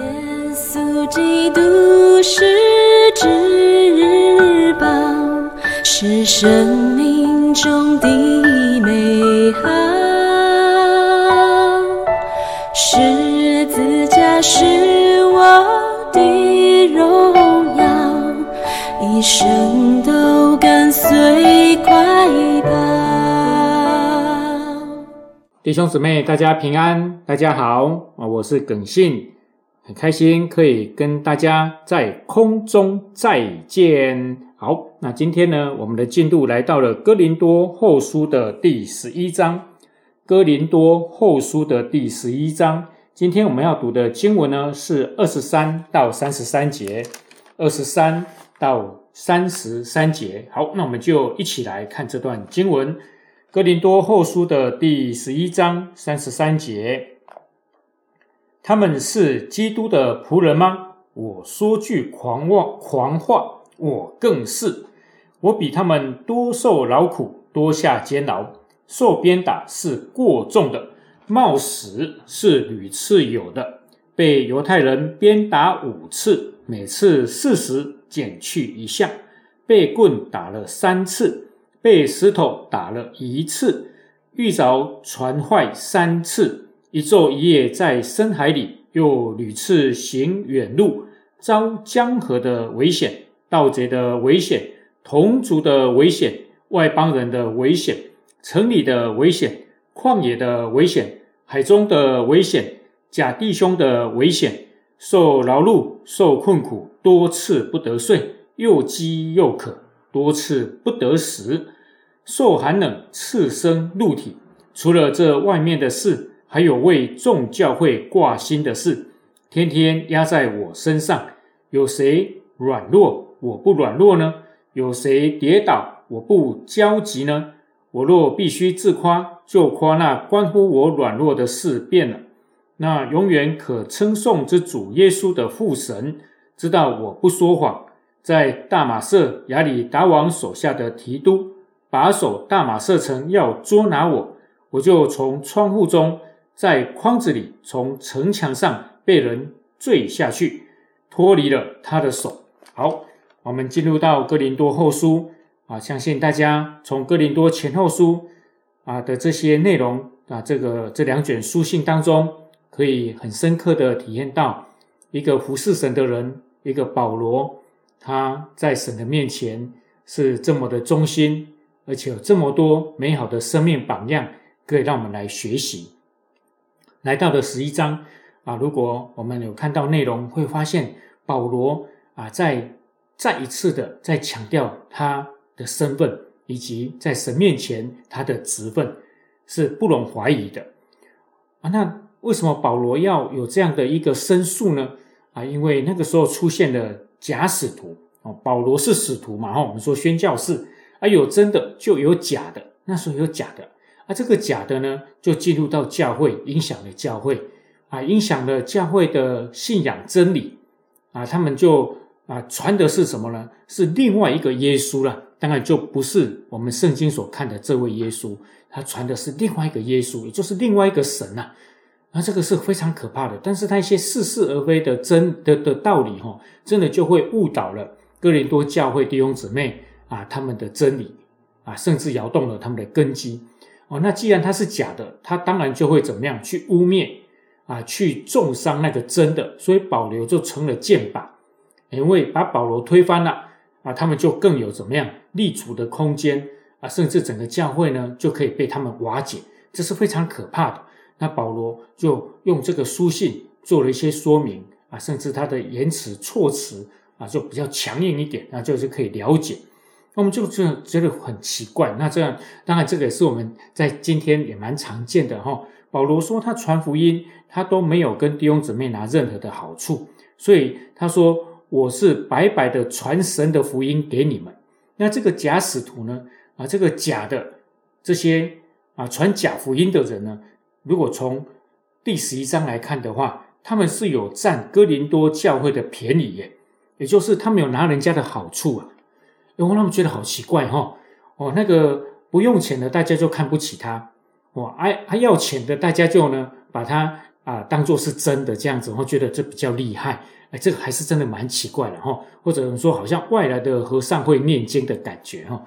耶稣基督是至宝，是生命中的美好。十字架是我的荣耀，一生都跟随快跑。弟兄姊妹，大家平安，大家好啊！我是耿信，很开心可以跟大家在空中再见。好，那今天呢，我们的进度来到了哥林多后书的第十一章。哥林多后书的第十一章，今天我们要读的经文呢是二十三到三十三节，二十三到三十三节。好，那我们就一起来看这段经文。哥林多后书的第十一章三十三节，他们是基督的仆人吗？我说句狂妄狂话，我更是。我比他们多受劳苦，多下监牢，受鞭打是过重的，冒死是屡次有的。被犹太人鞭打五次，每次四十减去一项，被棍打了三次。被石头打了一次，遇着船坏三次，一昼一夜在深海里，又屡次行远路，遭江河的危险、盗贼的危险、同族的危险、外邦人的危险、城里的危险、旷野的危险、海中的危险、假弟兄的危险，受劳碌、受困苦，多次不得睡，又饥又渴。多次不得食，受寒冷，刺身露体。除了这外面的事，还有为众教会挂心的事，天天压在我身上。有谁软弱，我不软弱呢？有谁跌倒，我不焦急呢？我若必须自夸，就夸那关乎我软弱的事变了。那永远可称颂之主耶稣的父神，知道我不说谎。在大马色亚里达王手下的提督把守大马色城，要捉拿我，我就从窗户中，在筐子里，从城墙上被人坠下去，脱离了他的手。好，我们进入到哥林多后书啊，相信大家从哥林多前后书啊的这些内容啊，这个这两卷书信当中，可以很深刻的体验到一个服侍神的人，一个保罗。他在神的面前是这么的忠心，而且有这么多美好的生命榜样可以让我们来学习。来到了十一章啊，如果我们有看到内容，会发现保罗啊，在再一次的在强调他的身份，以及在神面前他的职分是不容怀疑的啊。那为什么保罗要有这样的一个申诉呢？啊，因为那个时候出现了。假使徒哦，保罗是使徒嘛？哈，我们说宣教士啊，有真的就有假的。那时候有假的啊，这个假的呢，就进入到教会，影响了教会啊，影响了教会的信仰真理啊。他们就啊传的是什么呢？是另外一个耶稣了。当然就不是我们圣经所看的这位耶稣，他传的是另外一个耶稣，也就是另外一个神呐。那这个是非常可怕的，但是他一些似是而非的真的的道理，哈，真的就会误导了哥林多教会弟兄姊妹啊，他们的真理啊，甚至摇动了他们的根基哦。那既然他是假的，他当然就会怎么样去污蔑啊，去重伤那个真的，所以保罗就成了箭靶，因为把保罗推翻了啊，他们就更有怎么样立足的空间啊，甚至整个教会呢就可以被他们瓦解，这是非常可怕的。那保罗就用这个书信做了一些说明啊，甚至他的言辞措辞啊，就比较强硬一点，那就是可以了解。那我们就这觉得很奇怪。那这样当然这个也是我们在今天也蛮常见的哈。保罗说他传福音，他都没有跟弟兄姊妹拿任何的好处，所以他说我是白白的传神的福音给你们。那这个假使徒呢啊，这个假的这些啊传假福音的人呢？如果从第十一章来看的话，他们是有占哥林多教会的便宜耶，也就是他们有拿人家的好处啊，然后他们觉得好奇怪哈，哦，那个不用钱的大家就看不起他，哦，爱爱要钱的大家就呢把他啊当做是真的这样子，我觉得这比较厉害。哎，这个还是真的蛮奇怪的哈。或者说，好像外来的和尚会念经的感觉哈。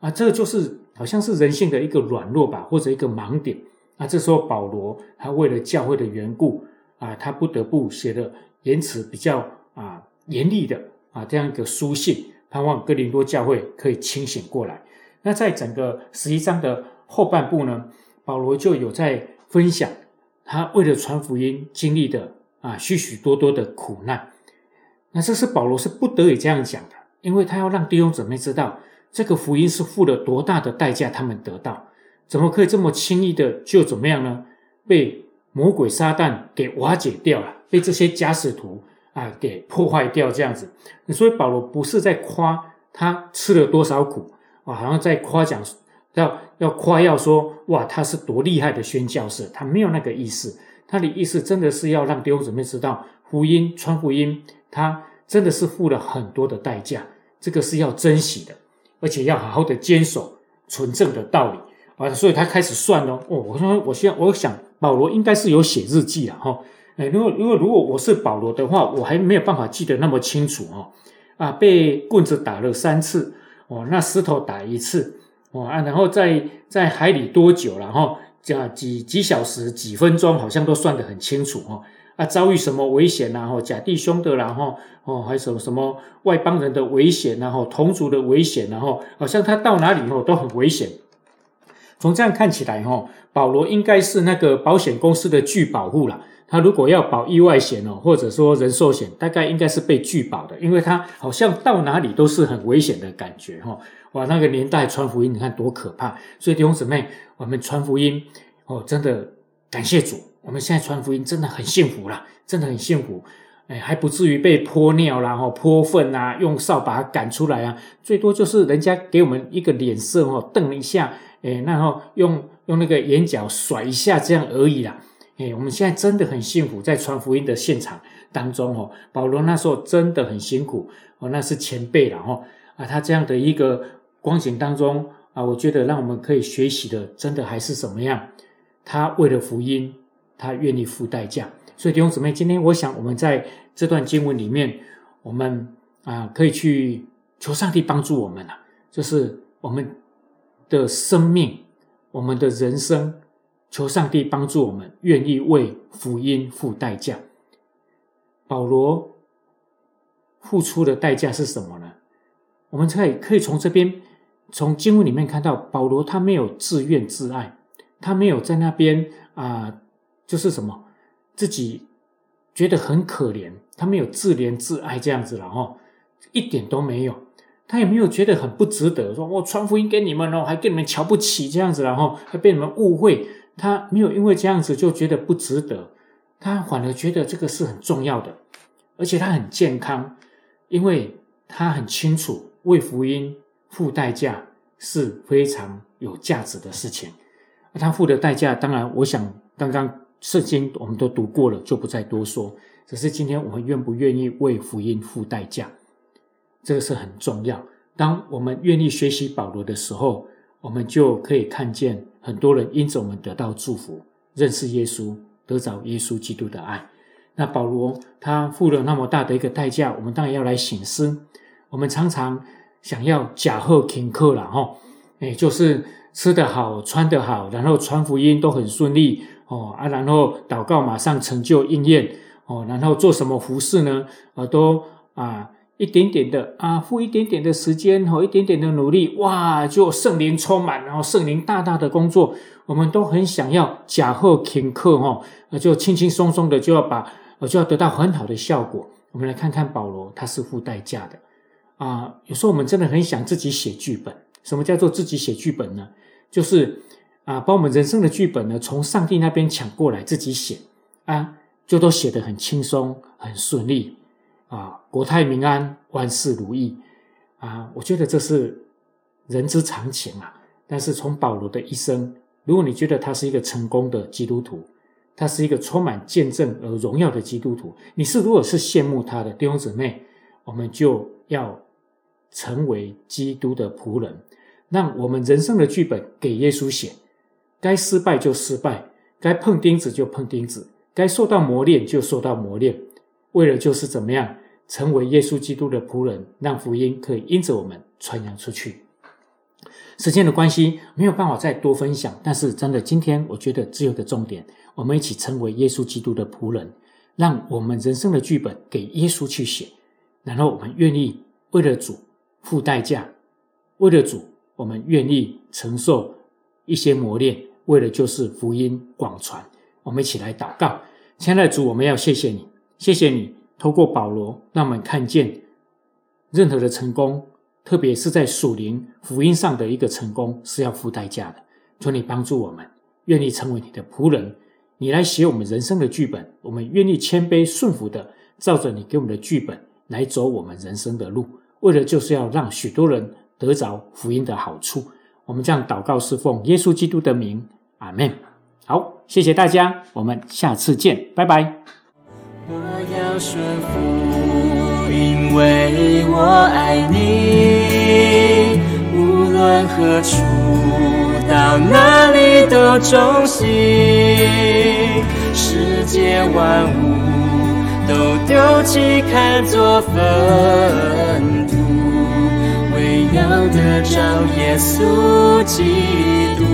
啊，这个就是好像是人性的一个软弱吧，或者一个盲点。啊，这时候保罗他为了教会的缘故啊，他不得不写的言辞比较啊严厉的啊这样一个书信，盼望哥林多教会可以清醒过来。那在整个十一章的后半部呢，保罗就有在分享他为了传福音经历的啊许许多多的苦难。那这是保罗是不得已这样讲的，因为他要让弟兄姊妹知道这个福音是付了多大的代价，他们得到，怎么可以这么轻易的就怎么样呢？被魔鬼撒旦给瓦解掉了，被这些假使徒啊给破坏掉这样子。所以保罗不是在夸他吃了多少苦。啊，好像在夸奖，要要夸耀说，哇，他是多厉害的宣教士，他没有那个意思，他的意思真的是要让弟兄姊妹知道，福音传福音，他真的是付了很多的代价，这个是要珍惜的，而且要好好的坚守纯正的道理啊，所以他开始算哦，哦，我说，我现我想保罗应该是有写日记了哈，哎，如果如果如果我是保罗的话，我还没有办法记得那么清楚哦，啊，被棍子打了三次。哦，那石头打一次，哦啊，然后在在海里多久然后这几几小时、几分钟，好像都算得很清楚哦。啊，遭遇什么危险然后假弟兄的，然后哦，还有什么什么外邦人的危险，然后同族的危险，然后好像他到哪里哦都很危险。从这样看起来哈，保罗应该是那个保险公司的拒保户了。他如果要保意外险哦，或者说人寿险，大概应该是被拒保的，因为他好像到哪里都是很危险的感觉哈。哇，那个年代传福音，你看多可怕！所以弟兄姊妹，我们传福音哦，真的感谢主，我们现在传福音真的很幸福啦，真的很幸福。哎，还不至于被泼尿啦、哈泼粪啊，用扫把赶出来啊，最多就是人家给我们一个脸色哦，瞪一下，哎，然后用用那个眼角甩一下这样而已啦。哎，我们现在真的很幸福，在传福音的现场当中哦，保罗那时候真的很辛苦哦，那是前辈了哦啊，他这样的一个光景当中啊，我觉得让我们可以学习的，真的还是怎么样？他为了福音，他愿意付代价。所以弟兄姊妹，今天我想我们在这段经文里面，我们啊可以去求上帝帮助我们啊，就是我们的生命，我们的人生。求上帝帮助我们，愿意为福音付代价。保罗付出的代价是什么呢？我们可以可以从这边从经文里面看到，保罗他没有自怨自艾，他没有在那边啊，就是什么自己觉得很可怜，他没有自怜自艾这样子了哈，一点都没有。他也没有觉得很不值得，说我传福音给你们哦，还跟你们瞧不起这样子，然后还被你们误会。他没有因为这样子就觉得不值得，他反而觉得这个是很重要的，而且他很健康，因为他很清楚为福音付代价是非常有价值的事情。他付的代价，当然我想刚刚圣经我们都读过了，就不再多说。只是今天我们愿不愿意为福音付代价，这个是很重要。当我们愿意学习保罗的时候，我们就可以看见。很多人因着我们得到祝福，认识耶稣，得着耶稣基督的爱。那保罗他付了那么大的一个代价，我们当然要来醒思。我们常常想要假贺请客了哈，哎，就是吃得好，穿得好，然后传福音都很顺利哦啊，然后祷告马上成就应验哦，然后做什么服饰呢？啊，都啊。一点点的啊，付一点点的时间和一点点的努力，哇，就圣灵充满，然后圣灵大大的工作，我们都很想要假贺请客哈，就轻轻松松的就要把，就要得到很好的效果。我们来看看保罗，他是付代价的啊。有时候我们真的很想自己写剧本。什么叫做自己写剧本呢？就是啊，把我们人生的剧本呢，从上帝那边抢过来自己写啊，就都写得很轻松，很顺利。啊，国泰民安，万事如意啊！我觉得这是人之常情啊。但是从保罗的一生，如果你觉得他是一个成功的基督徒，他是一个充满见证而荣耀的基督徒，你是如果是羡慕他的弟兄姊妹，我们就要成为基督的仆人，让我们人生的剧本给耶稣写，该失败就失败，该碰钉子就碰钉子，该受到磨练就受到磨练，为了就是怎么样成为耶稣基督的仆人，让福音可以因着我们传扬出去。时间的关系，没有办法再多分享。但是真的，今天我觉得只有个重点：我们一起成为耶稣基督的仆人，让我们人生的剧本给耶稣去写。然后我们愿意为了主付代价，为了主，我们愿意承受一些磨练，为了就是福音广传。我们一起来祷告，亲爱的主，我们要谢谢你，谢谢你透过保罗，让我们看见任何的成功。特别是在属灵福音上的一个成功是要付代价的。求你帮助我们，愿意成为你的仆人，你来写我们人生的剧本。我们愿意谦卑顺服的，照着你给我们的剧本来走我们人生的路。为了就是要让许多人得着福音的好处。我们这样祷告是奉耶稣基督的名，阿门。好，谢谢大家，我们下次见，拜拜。我要顺服，因为我爱你。无论何处，到哪里都忠心。世界万物都丢弃，看作粪土，唯要得着耶稣基督。